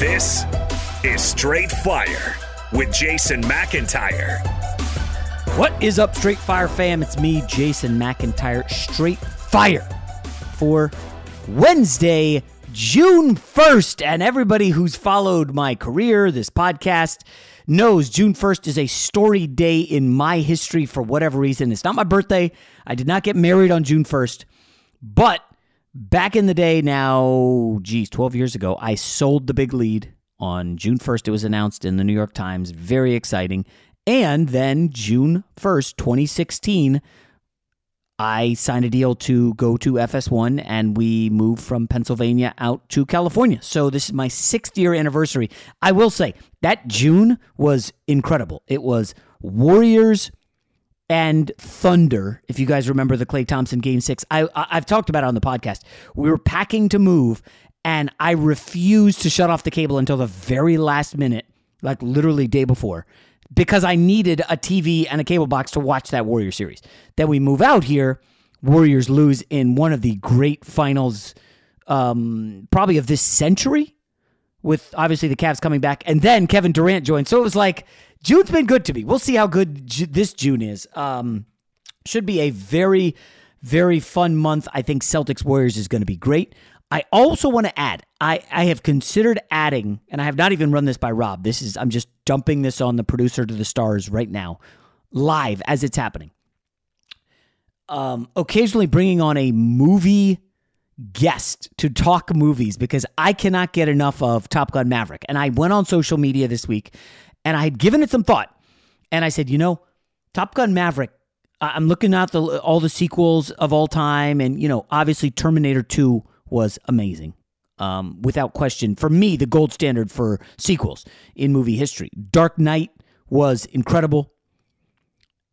This is Straight Fire with Jason McIntyre. What is up, Straight Fire fam? It's me, Jason McIntyre, Straight Fire for Wednesday, June 1st. And everybody who's followed my career, this podcast, knows June 1st is a story day in my history for whatever reason. It's not my birthday. I did not get married on June 1st, but back in the day now, geez, 12 years ago, I sold the big lead on June 1st. It was announced in the New York Times. Very exciting. And then June 1st, 2016, I signed a deal to go to FS1 and we moved from Pennsylvania out to California. So this is my sixth year anniversary. I will say that June was incredible. It was Warriors and Thunder. If you guys remember the Klay Thompson game six, I, I, have talked about it on the podcast. We were packing to move and I refused to shut off the cable until the very last minute, like literally day before because I needed a TV and a cable box to watch that Warrior series. Then we move out here. Warriors lose in one of the great finals, um, probably of this century, with obviously the Cavs coming back, and then Kevin Durant joined. So it was like June's been good to me. We'll see how good this June is. Um, should be a very, very fun month. I think Celtics Warriors is going to be great. I also want to add, I, I have considered adding, and I have not even run this by Rob. This is I'm just dumping this on the producer to the stars right now, live as it's happening. Um, occasionally bringing on a movie guest to talk movies because I cannot get enough of Top Gun Maverick. And I went on social media this week and I had given it some thought. And I said, you know, Top Gun Maverick, I'm looking at the, all the sequels of all time. And, you know, obviously Terminator 2 was amazing. Um, without question, for me, the gold standard for sequels in movie history. Dark Knight was incredible.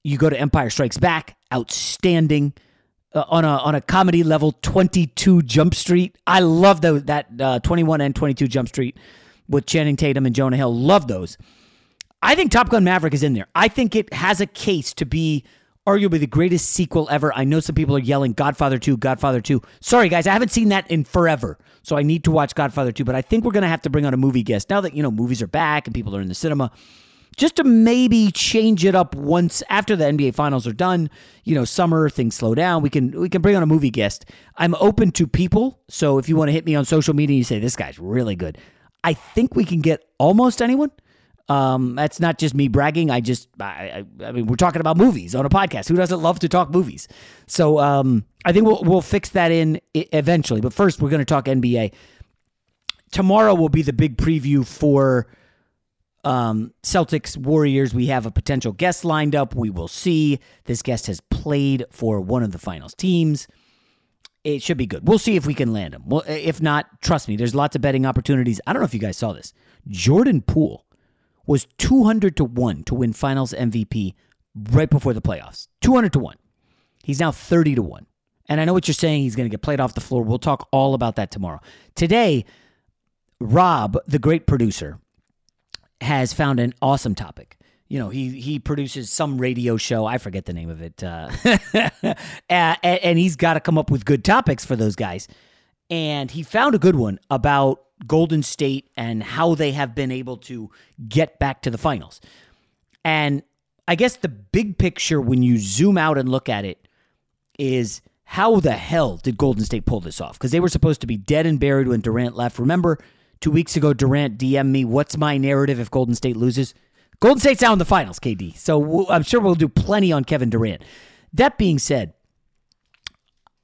You go to Empire Strikes Back, outstanding. Uh, on a on a comedy level, Twenty Two Jump Street. I love those that uh, Twenty One and Twenty Two Jump Street with Channing Tatum and Jonah Hill. Love those. I think Top Gun Maverick is in there. I think it has a case to be arguably the greatest sequel ever. I know some people are yelling Godfather 2, Godfather 2. Sorry guys, I haven't seen that in forever. So I need to watch Godfather 2, but I think we're going to have to bring on a movie guest now that, you know, movies are back and people are in the cinema. Just to maybe change it up once after the NBA finals are done, you know, summer things slow down. We can we can bring on a movie guest. I'm open to people, so if you want to hit me on social media, and you say this guy's really good. I think we can get almost anyone. Um, that's not just me bragging. I just, I, I, I, mean, we're talking about movies on a podcast. Who doesn't love to talk movies? So um, I think we'll we'll fix that in eventually. But first, we're going to talk NBA. Tomorrow will be the big preview for um, Celtics Warriors. We have a potential guest lined up. We will see. This guest has played for one of the finals teams. It should be good. We'll see if we can land him. Well, if not, trust me, there's lots of betting opportunities. I don't know if you guys saw this. Jordan Poole was 200 to 1 to win finals MVP right before the playoffs. 200 to 1. He's now 30 to 1. And I know what you're saying. He's going to get played off the floor. We'll talk all about that tomorrow. Today, Rob, the great producer, has found an awesome topic. You know, he he produces some radio show. I forget the name of it, uh, and, and he's got to come up with good topics for those guys. And he found a good one about Golden State and how they have been able to get back to the finals. And I guess the big picture, when you zoom out and look at it, is how the hell did Golden State pull this off? Because they were supposed to be dead and buried when Durant left. Remember, two weeks ago, Durant DM'd me, What's my narrative if Golden State loses? Golden State's out in the finals, KD. So I'm sure we'll do plenty on Kevin Durant. That being said,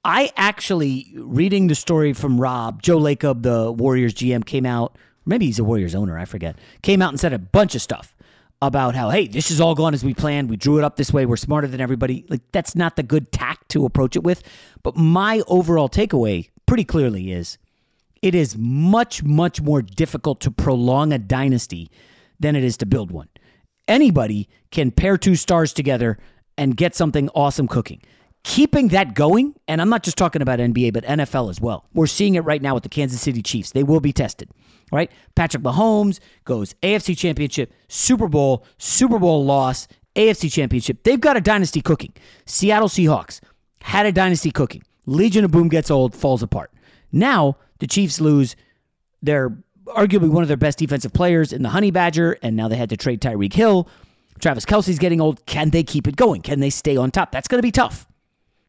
I actually reading the story from Rob Joe Lacob, the Warriors GM, came out. Maybe he's a Warriors owner. I forget. Came out and said a bunch of stuff about how hey, this is all gone as we planned. We drew it up this way. We're smarter than everybody. Like that's not the good tact to approach it with. But my overall takeaway, pretty clearly, is it is much much more difficult to prolong a dynasty than it is to build one. Anybody can pair two stars together and get something awesome cooking keeping that going, and I'm not just talking about NBA, but NFL as well. We're seeing it right now with the Kansas City Chiefs. They will be tested, right? Patrick Mahomes goes AFC Championship, Super Bowl, Super Bowl loss, AFC Championship. They've got a dynasty cooking. Seattle Seahawks had a dynasty cooking. Legion of Boom gets old, falls apart. Now the Chiefs lose their arguably one of their best defensive players in the Honey Badger, and now they had to trade Tyreek Hill. Travis Kelce's getting old. Can they keep it going? Can they stay on top? That's going to be tough.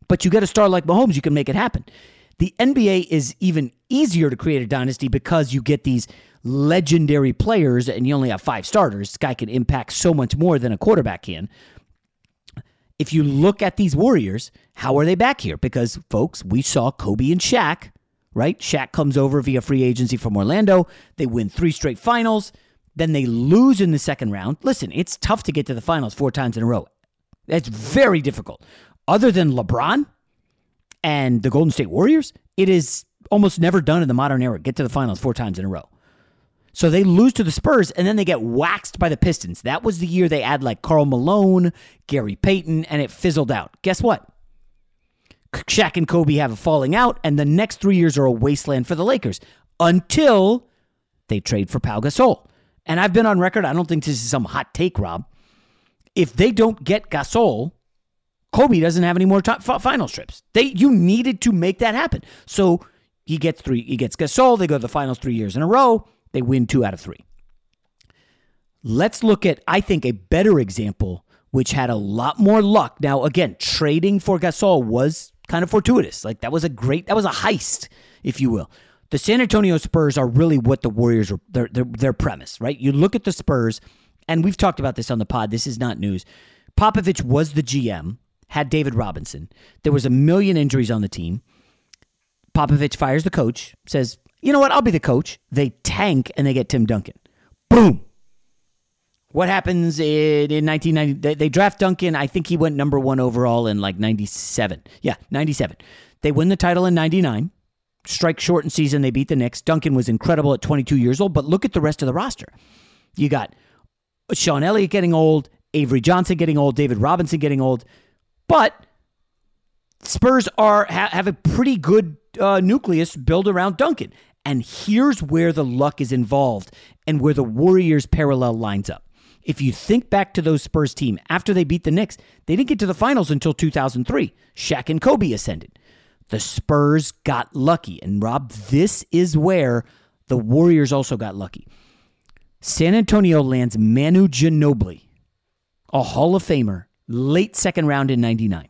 But you get a star like Mahomes, you can make it happen. The NBA is even easier to create a dynasty because you get these legendary players and you only have five starters. This guy can impact so much more than a quarterback can. If you look at these Warriors, how are they back here? Because, folks, we saw Kobe and Shaq, right? Shaq comes over via free agency from Orlando. They win three straight finals. Then they lose in the second round. Listen, it's tough to get to the finals four times in a row. That's very difficult other than LeBron and the Golden State Warriors, it is almost never done in the modern era. Get to the finals four times in a row. So they lose to the Spurs and then they get waxed by the Pistons. That was the year they add like Karl Malone, Gary Payton, and it fizzled out. Guess what? Shaq and Kobe have a falling out, and the next three years are a wasteland for the Lakers until they trade for Pau Gasol. And I've been on record, I don't think this is some hot take, Rob. If they don't get Gasol, Kobe doesn't have any more top final trips. They you needed to make that happen. So he gets three. He gets Gasol. They go to the finals three years in a row. They win two out of three. Let's look at I think a better example, which had a lot more luck. Now again, trading for Gasol was kind of fortuitous. Like that was a great. That was a heist, if you will. The San Antonio Spurs are really what the Warriors are. Their their, their premise, right? You look at the Spurs, and we've talked about this on the pod. This is not news. Popovich was the GM had David Robinson. There was a million injuries on the team. Popovich fires the coach, says, you know what, I'll be the coach. They tank and they get Tim Duncan. Boom. What happens in, in 1990? They, they draft Duncan. I think he went number one overall in like 97. Yeah, 97. They win the title in 99. Strike short in season. They beat the Knicks. Duncan was incredible at 22 years old, but look at the rest of the roster. You got Sean Elliott getting old, Avery Johnson getting old, David Robinson getting old. But Spurs are ha- have a pretty good uh, nucleus built around Duncan. And here's where the luck is involved and where the Warriors parallel lines up. If you think back to those Spurs team after they beat the Knicks, they didn't get to the finals until 2003. Shaq and Kobe ascended. The Spurs got lucky. And Rob, this is where the Warriors also got lucky. San Antonio lands Manu Ginobili, a Hall of Famer, late second round in 99.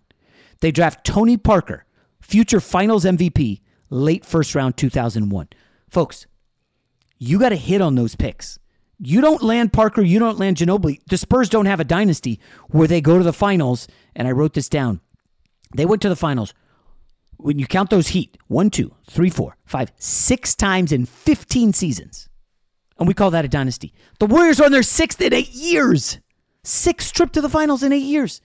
They draft Tony Parker, future finals MVP, late first round 2001. Folks, you got to hit on those picks. You don't land Parker, you don't land Ginobili. The Spurs don't have a dynasty where they go to the finals, and I wrote this down. They went to the finals. When you count those heat, one, two, three, four, five, six times in 15 seasons. And we call that a dynasty. The Warriors are on their sixth in eight years. Sixth trip to the finals in eight years.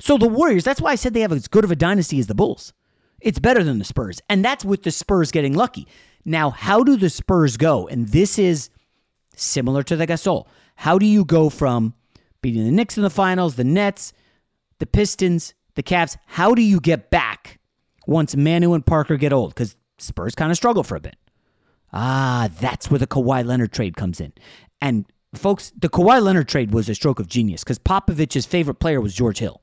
So the Warriors, that's why I said they have as good of a dynasty as the Bulls. It's better than the Spurs. And that's with the Spurs getting lucky. Now, how do the Spurs go? And this is similar to the Gasol. How do you go from beating the Knicks in the finals, the Nets, the Pistons, the Cavs? How do you get back once Manu and Parker get old? Because Spurs kind of struggle for a bit. Ah, that's where the Kawhi Leonard trade comes in. And folks, the Kawhi Leonard trade was a stroke of genius because Popovich's favorite player was George Hill.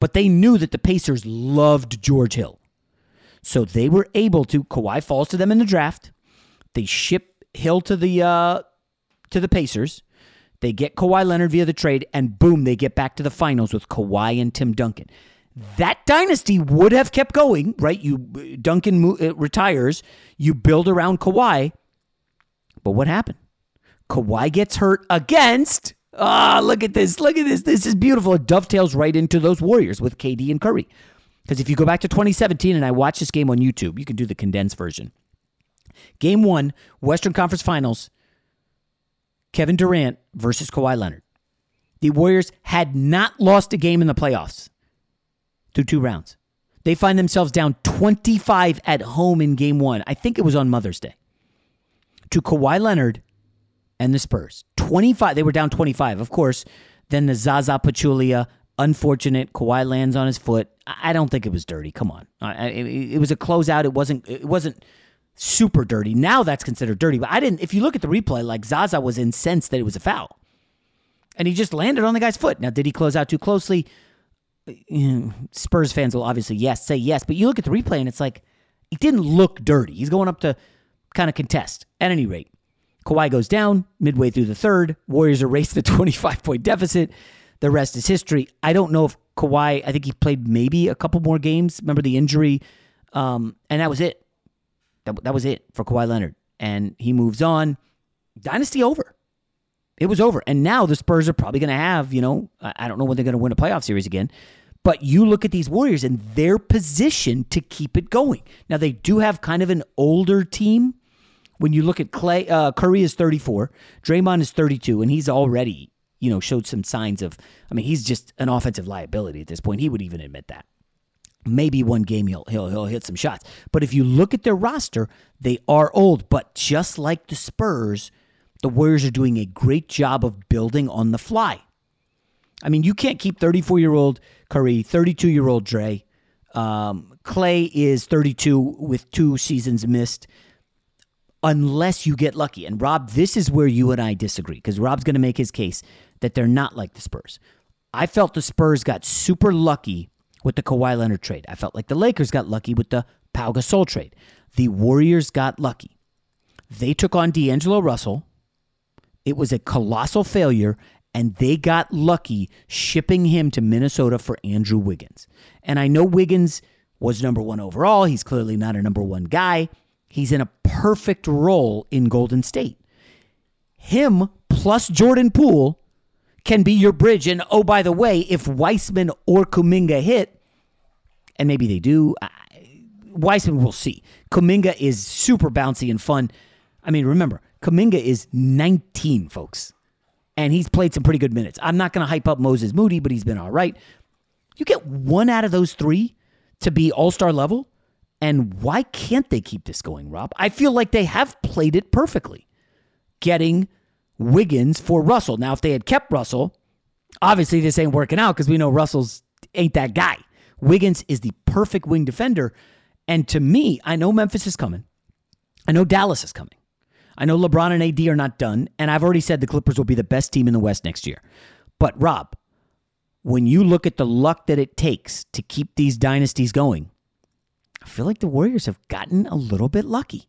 But they knew that the Pacers loved George Hill. So they were able to, Kawhi falls to them in the draft. They ship Hill to the uh, to the Pacers. They get Kawhi Leonard via the trade, and boom, they get back to the finals with Kawhi and Tim Duncan. That dynasty would have kept going, right? You Duncan uh, retires, you build around Kawhi, but what happened? Kawhi gets hurt against. Ah, oh, look at this! Look at this! This is beautiful. It dovetails right into those Warriors with KD and Curry. Because if you go back to 2017 and I watch this game on YouTube, you can do the condensed version. Game one, Western Conference Finals, Kevin Durant versus Kawhi Leonard. The Warriors had not lost a game in the playoffs through two rounds. They find themselves down 25 at home in game one. I think it was on Mother's Day. To Kawhi Leonard and the Spurs. 25. They were down 25. Of course, then the Zaza Pachulia, unfortunate. Kawhi lands on his foot. I don't think it was dirty. Come on. It was a closeout. It wasn't. It wasn't super dirty. Now that's considered dirty. But I didn't. If you look at the replay, like Zaza was incensed that it was a foul, and he just landed on the guy's foot. Now, did he close out too closely? Spurs fans will obviously yes say yes, but you look at the replay and it's like it didn't look dirty. He's going up to kind of contest. At any rate, Kawhi goes down midway through the third. Warriors erase the 25 point deficit. The rest is history. I don't know if Kawhi. I think he played maybe a couple more games. Remember the injury, um, and that was it. That, that was it for Kawhi Leonard. And he moves on. Dynasty over. It was over. And now the Spurs are probably going to have, you know, I don't know when they're going to win a playoff series again. But you look at these Warriors and their position to keep it going. Now, they do have kind of an older team. When you look at Klay, uh, Curry is 34, Draymond is 32, and he's already, you know, showed some signs of, I mean, he's just an offensive liability at this point. He would even admit that maybe one game he'll, he'll he'll hit some shots. But if you look at their roster, they are old. But just like the Spurs, the Warriors are doing a great job of building on the fly. I mean, you can't keep 34 year old Curry, 32 year old Dre. Um, Klay is 32 with two seasons missed, unless you get lucky. And Rob, this is where you and I disagree because Rob's going to make his case that they're not like the Spurs. I felt the Spurs got super lucky with the Kawhi Leonard trade. I felt like the Lakers got lucky with the Pau Gasol trade. The Warriors got lucky. They took on D'Angelo Russell. It was a colossal failure, and they got lucky shipping him to Minnesota for Andrew Wiggins. And I know Wiggins was number one overall. He's clearly not a number one guy. He's in a perfect role in Golden State. Him plus Jordan Poole can be your bridge. And oh, by the way, if Wiseman or Kuminga hit, and maybe they do, Wiseman will see. Kuminga is super bouncy and fun. I mean, remember, Kuminga is 19, folks, and he's played some pretty good minutes. I'm not going to hype up Moses Moody, but he's been all right. You get one out of those three to be all star level, and why can't they keep this going, Rob? I feel like they have played it perfectly, getting Wiggins for Russell. Now, if they had kept Russell, obviously this ain't working out because we know Russell's ain't that guy. Wiggins is the perfect wing defender. And to me, I know Memphis is coming. I know Dallas is coming. I know LeBron and AD are not done, and I've already said the Clippers will be the best team in the West next year. But Rob, when you look at the luck that it takes to keep these dynasties going, I feel like the Warriors have gotten a little bit lucky.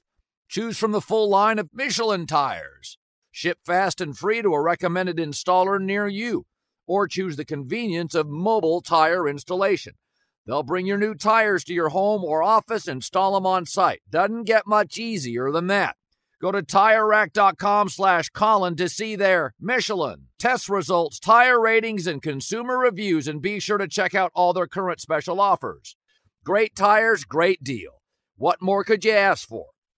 Choose from the full line of Michelin tires. Ship fast and free to a recommended installer near you, or choose the convenience of mobile tire installation. They'll bring your new tires to your home or office, install them on site. Doesn't get much easier than that. Go to TireRack.com slash Colin to see their Michelin, test results, tire ratings, and consumer reviews, and be sure to check out all their current special offers. Great tires, great deal. What more could you ask for?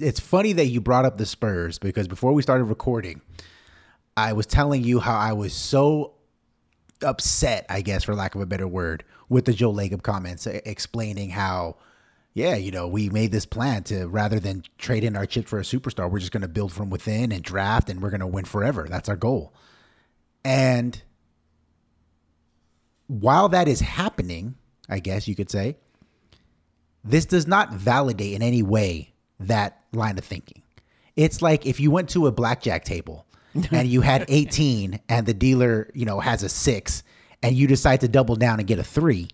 It's funny that you brought up the Spurs because before we started recording, I was telling you how I was so upset, I guess, for lack of a better word, with the Joe Lacob comments explaining how, yeah, you know, we made this plan to rather than trade in our chip for a superstar, we're just going to build from within and draft and we're going to win forever. That's our goal. And while that is happening, I guess you could say, this does not validate in any way that line of thinking. It's like if you went to a blackjack table and you had 18 and the dealer, you know, has a 6 and you decide to double down and get a 3.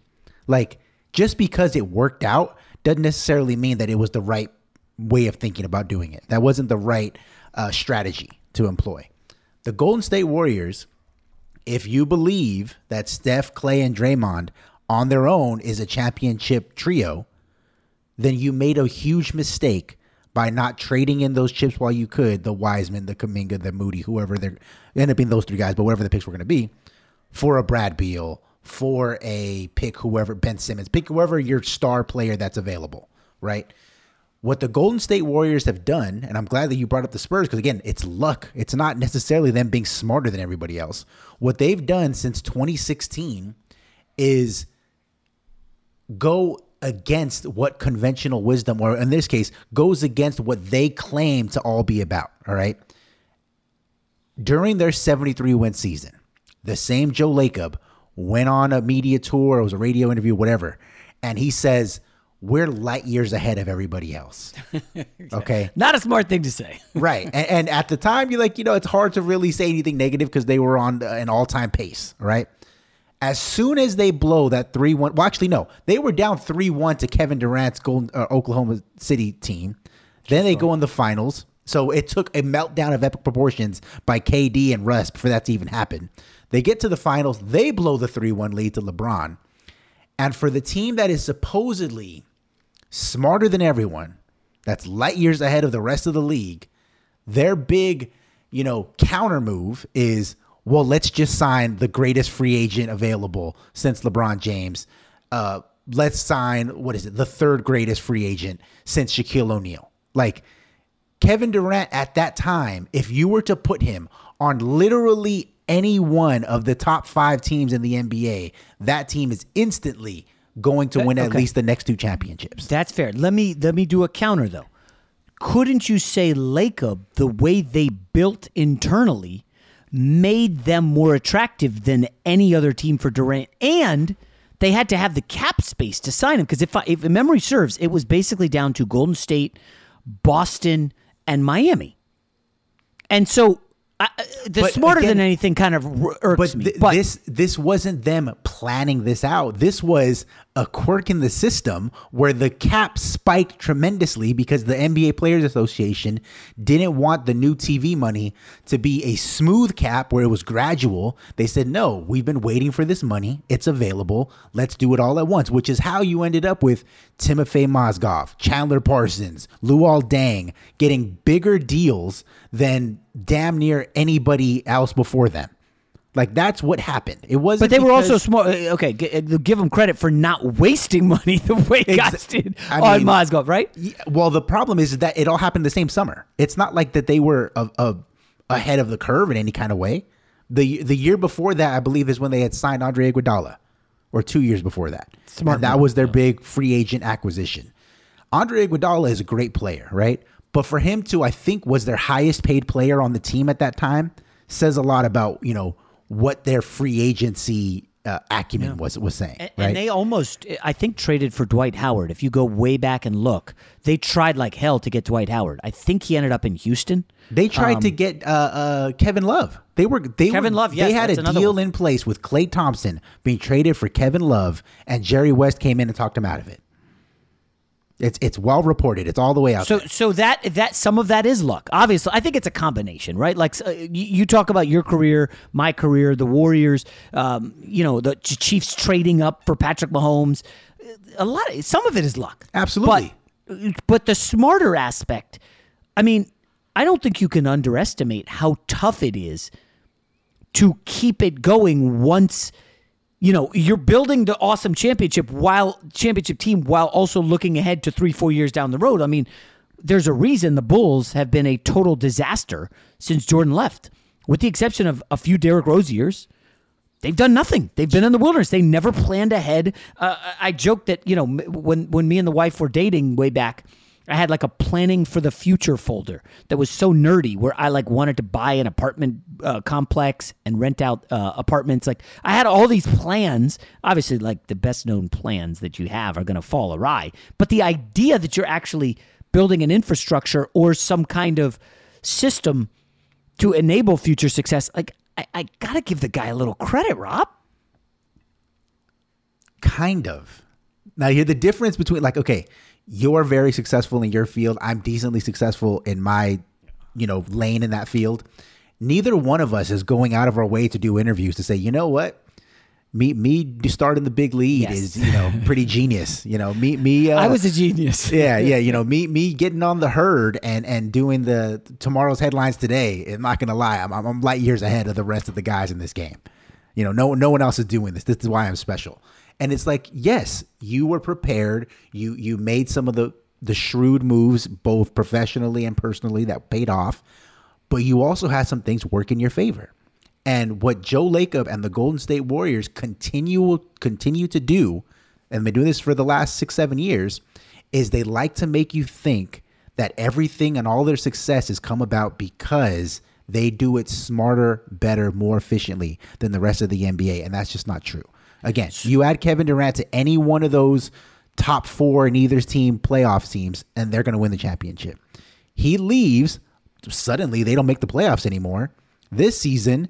Like just because it worked out doesn't necessarily mean that it was the right way of thinking about doing it. That wasn't the right uh, strategy to employ. The Golden State Warriors, if you believe that Steph, Klay, and Draymond on their own is a championship trio, then you made a huge mistake by not trading in those chips while you could the Wiseman, the Kuminga, the Moody, whoever they're end up being those three guys, but whatever the picks were going to be for a Brad Beal, for a pick whoever Ben Simmons, pick whoever your star player that's available, right? What the Golden State Warriors have done, and I'm glad that you brought up the Spurs because again, it's luck. It's not necessarily them being smarter than everybody else. What they've done since 2016 is go against what conventional wisdom, or in this case, goes against what they claim to all be about. All right. During their 73 win season, the same Joe Lacob went on a media tour, it was a radio interview, whatever, and he says, We're light years ahead of everybody else. Okay. Not a smart thing to say. right. And, and, at the time, you're like, you know, it's hard to really say anything negative because they were on an all time pace. Right. As soon as they blow that 3 1, well, actually, no, they were down 3 1 to Kevin Durant's Golden, uh, Oklahoma City team. Then they go in the finals. So it took a meltdown of epic proportions by KD and Russ for that to even happen. They get to the finals. They blow the 3 1 lead to LeBron. And for the team that is supposedly smarter than everyone, that's light years ahead of the rest of the league, their big, you know, counter move is well, let's just sign the greatest free agent available since LeBron James. Uh, let's sign what is it, the third greatest free agent since Shaquille O'Neal. Like Kevin Durant at that time, if you were to put him on literally any one of the top five teams in the NBA, that team is instantly going to win okay. at least the next two championships. That's fair. Let me let me do a counter though. Couldn't you say Lacob, the way they built internally, made them more attractive than any other team for Durant, and they had to have the cap space to sign him because if I, if memory serves, it was basically down to Golden State, Boston, and Miami, and so I, uh, the but smarter again, than anything kind of irks but me. But this this wasn't them planning this out. This was a quirk in the system where the cap spiked tremendously because the NBA Players Association didn't want the new TV money to be a smooth cap where it was gradual. They said, "No, we've been waiting for this money. It's available. Let's do it all at once." Which is how you ended up with Timofey Mozgov, Chandler Parsons, Luol Deng getting bigger deals than damn near anybody else before them. Like that's what happened. It was, but they were also smart. Uh, okay, uh, give them credit for not wasting money the way exa- guys did I on mean, Mozgov, right? Yeah, well, the problem is that it all happened the same summer. It's not like that they were a, a, ahead of the curve in any kind of way. the The year before that, I believe, is when they had signed Andre Iguodala, or two years before that. Smart. And that was their big free agent acquisition. Andre Iguodala is a great player, right? But for him to, I think, was their highest paid player on the team at that time, says a lot about you know what their free agency uh, acumen yeah. was was saying. And, right? and, they almost, I think, traded for Dwight Howard. If you go way back and look, they tried like hell to get Dwight Howard. I think he ended up in Houston. They tried um, to get uh, uh, Kevin Love. They were they Kevin were, Love. Yes, they had a deal one. in place with Klay Thompson being traded for Kevin Love, and Jerry West came in and talked him out of it. It's it's well reported. It's all the way out. So there. so that that some of that is luck. Obviously, I think it's a combination, right? Like uh, you, you, talk about your career, my career, the Warriors. Um, you know, the Chiefs trading up for Patrick Mahomes. A lot. Of, some of it is luck. Absolutely. But but the smarter aspect. I mean, I don't think you can underestimate how tough it is to keep it going once you know you're building the awesome championship while championship team while also looking ahead to three four years down the road. I mean there's a reason the bulls have been a total disaster since jordan left. With the exception of a few Derrick Rose years they've done nothing. They've been in the wilderness. They never planned ahead. Uh, i joked that you know when when me and the wife were dating way back I had like a planning for the future folder that was so nerdy where I like wanted to buy an apartment uh, complex and rent out uh, apartments. Like I had all these plans. Obviously, like the best known plans that you have are going to fall awry. But the idea that you're actually building an infrastructure or some kind of system to enable future success, like I, I got to give the guy a little credit, Rob. Kind of. Now, here the difference between like, okay, you're very successful in your field. I'm decently successful in my, you know, lane in that field. Neither one of us is going out of our way to do interviews to say, you know what, me me starting the big lead yes. is you know pretty genius. You know, me me. Uh, I was a genius. yeah, yeah. You know, me me getting on the herd and and doing the tomorrow's headlines today. I'm not gonna lie, I'm I'm light years ahead of the rest of the guys in this game. You know, no no one else is doing this. This is why I'm special. And it's like, yes, you were prepared. You you made some of the the shrewd moves, both professionally and personally, that paid off. But you also had some things work in your favor. And what Joe Lacob and the Golden State Warriors continue continue to do, and been doing this for the last six seven years, is they like to make you think that everything and all their success has come about because they do it smarter, better, more efficiently than the rest of the NBA, and that's just not true. Again, you add Kevin Durant to any one of those top four in either team playoff teams, and they're going to win the championship. He leaves, suddenly they don't make the playoffs anymore. This season,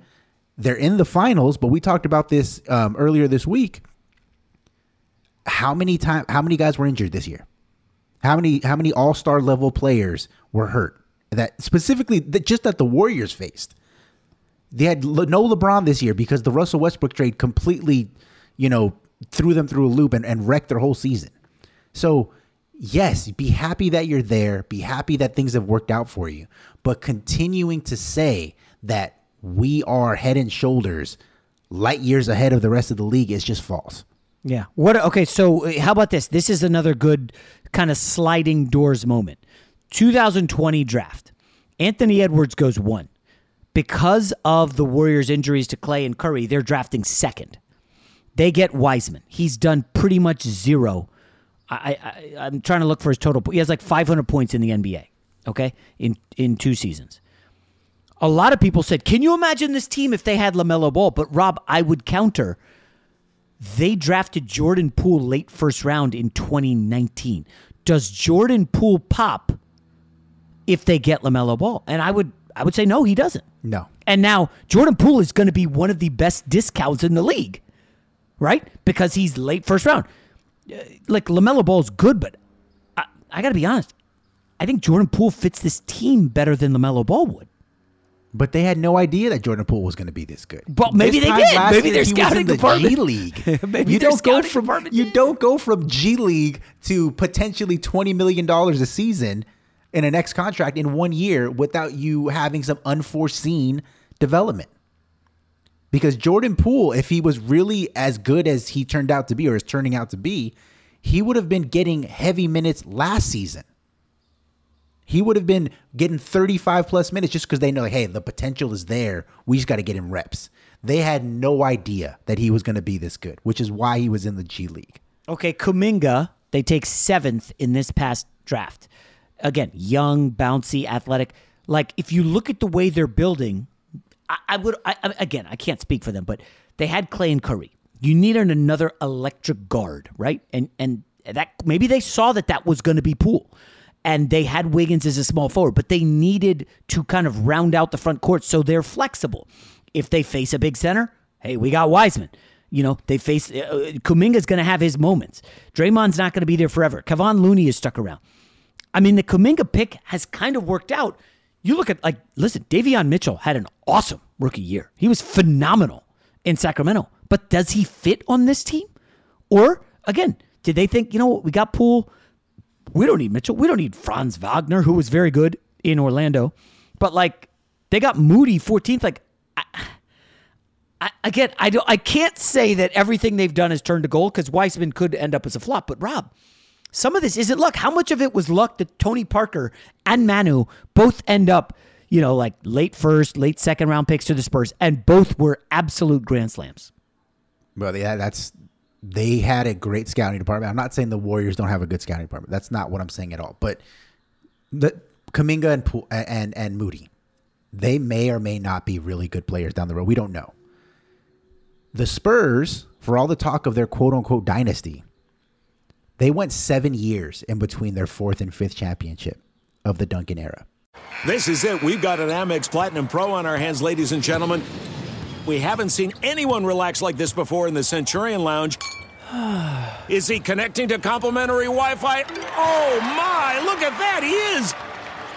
they're in the finals, but we talked about this um, earlier this week. How many time? How many guys were injured this year? How many? How many All Star level players were hurt? That specifically, that just that the Warriors faced. They had no LeBron this year because the Russell Westbrook trade completely you know, threw them through a loop and, and wrecked their whole season. So, yes, be happy that you're there. Be happy that things have worked out for you. But continuing to say that we are head and shoulders light years ahead of the rest of the league is just false. Yeah. What? Okay. So uh, how about this? This is another good kind of sliding doors moment. 2020 draft. Anthony Edwards goes one. Because of the Warriors' injuries to Klay and Curry, they're drafting second. They get Wiseman. He's done pretty much zero. I, I am trying to look for his total. He has like 500 points in the NBA. Okay, in in two seasons. A lot of people said, "Can you imagine this team if they had Lamelo Ball?" But Rob, I would counter. They drafted Jordan Poole late first round in 2019. Does Jordan Poole pop if they get Lamelo Ball? And I would I would say no, he doesn't. No. And now Jordan Poole is going to be one of the best discounts in the league right? Because he's late first round. Uh, like LaMelo Ball is good, but I, I got to be honest. I think Jordan Poole fits this team better than LaMelo Ball would. But they had no idea that Jordan Poole was going to be this good. Well, maybe this they did. Maybe they're scouting the department. G League. maybe you don't go from you don't go from G League to potentially twenty million dollars a season in a next contract in one year without you having some unforeseen development. Because Jordan Poole, if he was really as good as he turned out to be or is turning out to be, he would have been getting heavy minutes last season. He would have been getting 35 plus minutes just because they know, hey, the potential is there. We just got to get him reps. They had no idea that he was going to be this good, which is why he was in the G League. Okay, Kuminga, they take seventh in this past draft. Again, young, bouncy, athletic. Like, if you look at the way they're building, I, I would I, again. I can't speak for them, but they had Klay and Curry. You needed another electric guard, right? And and that maybe they saw that that was going to be Poole, and they had Wiggins as a small forward, but they needed to kind of round out the front court so they're flexible. If they face a big center, hey, we got Wiseman. You know, they face uh, Kuminga's going to have his moments. Draymond's not going to be there forever. Kevon Looney is stuck around. I mean, the Kuminga pick has kind of worked out you look at like listen, Davion Mitchell had an awesome rookie year. He was phenomenal in Sacramento. But does he fit on this team? Or again, did they think, you know what, we got Poole, we don't need Mitchell, we don't need Franz Wagner, who was very good in Orlando. But like they got Moody 14th. Like I, I, again, I don't I can't say that everything they've done has turned to gold because Wiseman could end up as a flop. But Rob, some of this isn't luck. How much of it was luck that Tony Parker and Manu both end up, you know, like late first, late second round picks to the Spurs, and both were absolute grand slams? Well, yeah, that's They had a great scouting department. I'm not saying the Warriors don't have a good scouting department. That's not what I'm saying at all. But the Kuminga and and and Moody, they may or may not be really good players down the road. We don't know. The Spurs, for all the talk of their quote unquote dynasty, they went seven years in between their fourth and fifth championship of the Duncan era. This is it. We've got an Amex Platinum Pro on our hands, ladies and gentlemen. We haven't seen anyone relax like this before in the Centurion Lounge. Is he connecting to complimentary Wi Fi? Oh my, look at that, he is!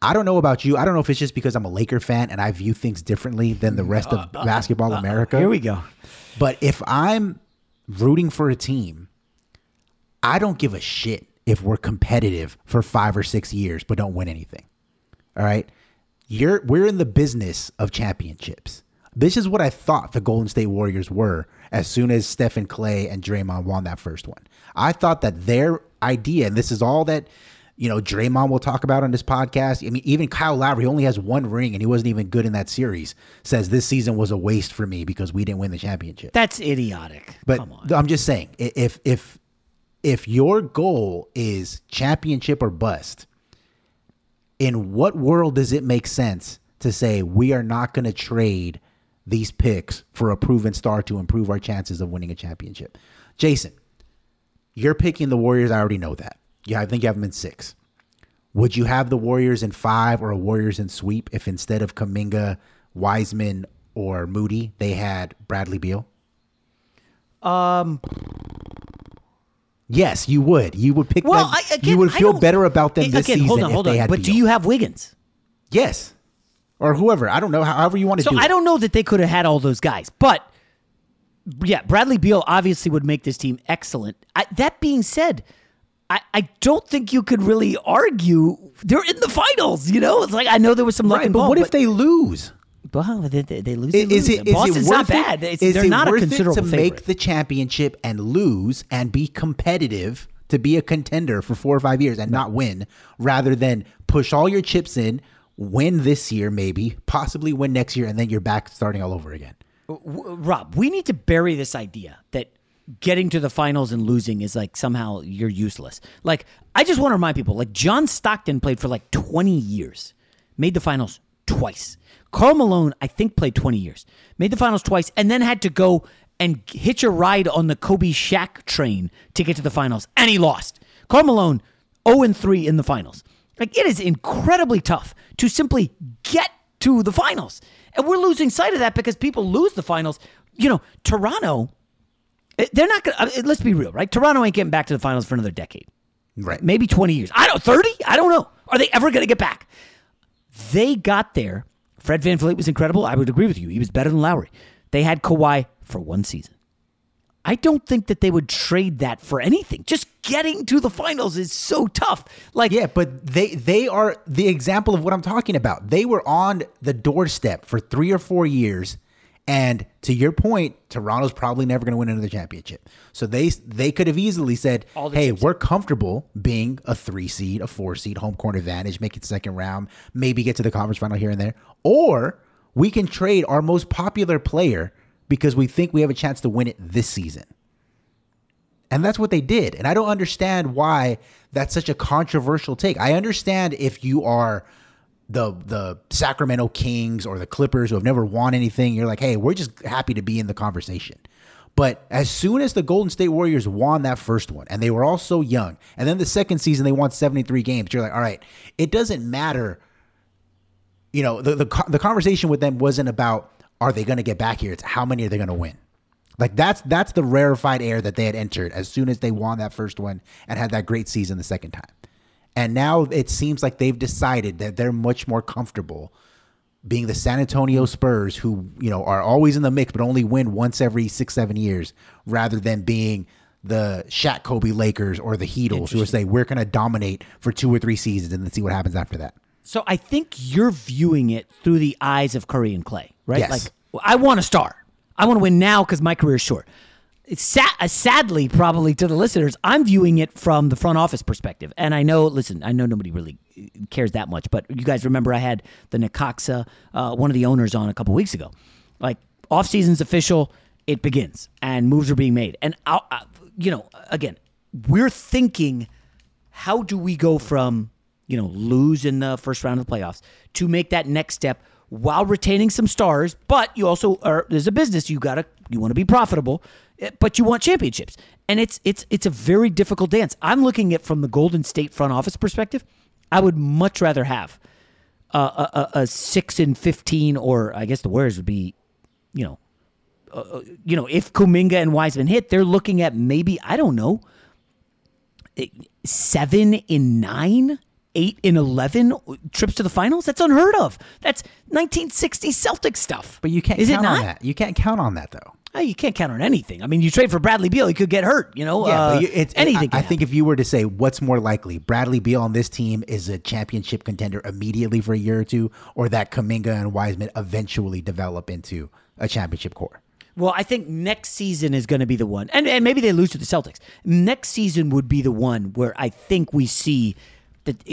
I don't know about you. I don't know if it's just because I'm a Laker fan and I view things differently than the rest of Uh, uh, basketball uh, America. Here we go. But if I'm rooting for a team, I don't give a shit if we're competitive for five or six years but don't win anything. All right. You're we're in the business of championships. This is what I thought the Golden State Warriors were as soon as Stephen Klay and Draymond won that first one. I thought that their idea, and this is all that you know, Draymond will talk about on this podcast. I mean, even Kyle Lowry he only has one ring and he wasn't even good in that series. Says this season was a waste for me because we didn't win the championship. That's idiotic. But I'm just saying, if if if your goal is championship or bust, in what world does it make sense to say we are not going to trade these picks for a proven star to improve our chances of winning a championship? Jason, you're picking the Warriors. I already know that. Yeah, I think you have them in six. Would you have the Warriors in five or a Warriors in sweep if instead of Kuminga, Wiseman, or Moody, they had Bradley Beal? Um. Yes, you would. You would pick Well, them. I- again, you would feel better about them this again, season hold on, if hold they on. had But do you have Wiggins? Yes, or whoever. I don't know. However you want to So do it. I don't know that they could have had all those guys, but yeah, Bradley Beal obviously would make this team excellent. I, that being said, I, I don't think you could really argue they're in the finals. You know, it's like I know there was some luck Right, but what if they lose? Well, they, they, they lose. They Is lose. it is Boston's it worth not bad. It's, Is they're it not a worth it to favorite. make the championship and lose and be competitive to be a contender for four or five years and not win, rather than push all your chips in, win this year maybe, possibly win next year, and then you're back starting all over again. Rob, we need to bury this idea that getting to the finals and losing is like somehow you're useless. Like, I just want to remind people like, John Stockton played for like 20 years, made the finals twice. Karl Malone, I think, played 20 years, made the finals twice, and then had to go and hitch a ride on the Kobe Shaq train to get to the finals, and he lost. Karl Malone, 0 3 in the finals. Like, it is incredibly tough to simply get to the finals. And we're losing sight of that because people lose the finals. You know, Toronto, Eh, they're not going to, uh, eh, let's be real, right? Toronto ain't getting back to the finals for another decade. Right. Maybe 20 years. I don't, 30? I don't know. Are they ever going to get back? They got there. Fred VanVleet was incredible. I would agree with you. He was better than Lowry. They had Kawhi for one season. I don't think that they would trade that for anything. Just getting to the finals is so tough. Like Yeah, but they they are the example of what I'm talking about. They were on the doorstep for three or four years, and to your point, Toronto's probably never going to win another championship. So they they could have easily said, "Hey, we're comfortable being a three seed, a four seed, home court advantage, make it second round, maybe get to the conference final here and there, or we can trade our most popular player because we think we have a chance to win it this season." And that's what they did. And I don't understand why that's such a controversial take. I understand if you are the the Sacramento Kings or the Clippers who have never won anything, you're like, "Hey, we're just happy to be in the conversation." But as soon as the Golden State Warriors won that first one, and they were all so young, and then the second season they won 73 games, you're like, "All right, it doesn't matter you know, the, the the conversation with them wasn't about are they going to get back here. It's how many are they going to win. Like that's that's the rarefied air that they had entered as soon as they won that first one and had that great season the second time. And now it seems like they've decided that they're much more comfortable being the San Antonio Spurs who, you know, are always in the mix but only win once every 6 7 years rather than being the Shaq Kobe Lakers or the Heatles who will say we're going to dominate for two or three seasons and then see what happens after that. So I think you're viewing it through the eyes of Curry and Klay, right? Yes. Like I want a star. I want to win now because my career is short. Uh, sadly, probably to the listeners, I'm viewing it from the front office perspective. And I know, listen, I know nobody really uh, cares that much, but you guys remember I had the Necaxa, uh, one of the owners, on a couple weeks ago. Like off season's official, it begins, and moves are being made. And I, I, you know, again, we're thinking, how do we go from you know lose in the first round of the playoffs to make that next step while retaining some stars? But you also are there's a business you gotta you want to be profitable, but you want championships, and it's it's it's a very difficult dance. I'm looking at from the Golden State front office perspective. I would much rather have uh, a, a, a six and fifteen, or I guess the Warriors would be, you know, uh, you know, if Kuminga and Wiseman hit, they're looking at maybe I don't know, eh, seven in nine, eight in eleven trips to the finals. That's unheard of. That's 1960 Celtic stuff. But you can't Is count it on not? that. You can't count on that though. Oh, you can't count on anything. I mean, you trade for Bradley Beal, he could get hurt. You know, Yeah, uh, it's anything. I, I think if you were to say what's more likely, Bradley Beal on this team is a championship contender immediately for a year or two, or that Kuminga and Wiseman eventually develop into a championship core. Well, I think next season is going to be the one, and, and maybe they lose to the Celtics. Next season would be the one where I think we see that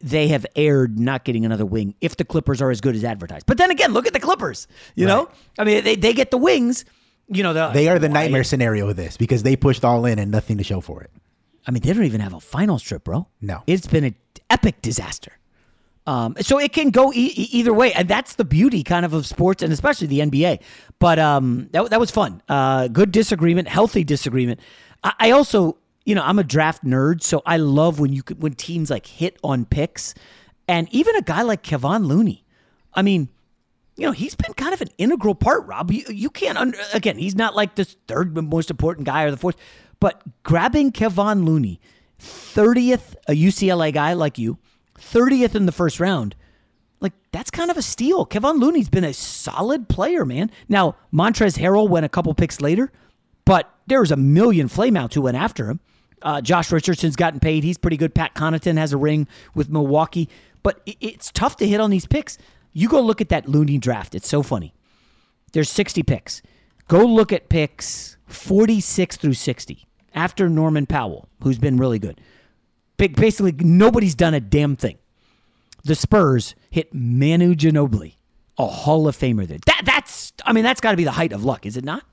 they have aired not getting another wing if the Clippers are as good as advertised. But then again, look at the Clippers. You know, I mean, they, they get the wings. You know, the, They are the nightmare scenario of this because they pushed all in and nothing to show for it. I mean, they don't even have a finals trip, bro. No. It's been an epic disaster. Um, so it can go e- e- either way, and that's the beauty kind of of sports, and especially the NBA. But um, that that was fun. Uh, good disagreement, healthy disagreement. I, I also, you know, I'm a draft nerd, so I love when you could, when teams like hit on picks, and even a guy like Kevon Looney. I mean, you know, he's been kind of an integral part, Rob. You, you can't, under, again, he's not like the third most important guy or the fourth, but grabbing Kevon Looney, 30th, a UCLA guy like you, 30th in the first round, like that's kind of a steal. Kevon Looney's been a solid player, man. Now, Montrezl Harrell went a couple picks later, but there's a million flameouts who went after him. Uh, Josh Richardson's gotten paid. He's pretty good. Pat Connaughton has a ring with Milwaukee, but it- it's tough to hit on these picks. You go look at that Looney draft. It's so funny. There's 60 picks. Go look at picks 46 through 60 after Norman Powell, who's been really good. Basically, nobody's done a damn thing. The Spurs hit Manu Ginobili, a Hall of Famer there. That that's I mean that's got to be the height of luck, is it not?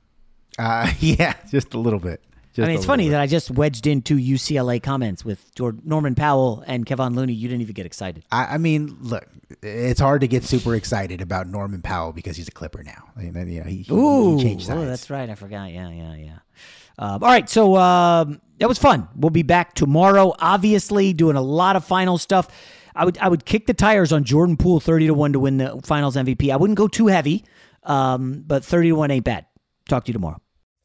Uh, yeah, just a little bit. I mean, it's funny bit. that I just wedged in two UCLA comments with Jord- Norman Powell and Kevon Looney. You didn't even get excited. I, I mean, look, it's hard to get super excited about Norman Powell because he's a Clipper now. I mean, you know, he, Ooh, he changed oh, that's right. I forgot. Yeah, yeah, yeah. Um, all right, so um, that was fun. We'll be back tomorrow. Obviously, doing a lot of final stuff. I would I would kick the tires on Jordan Poole thirty to one to win the Finals MVP. I wouldn't go too heavy, um, but thirty to one ain't bad. Talk to you tomorrow.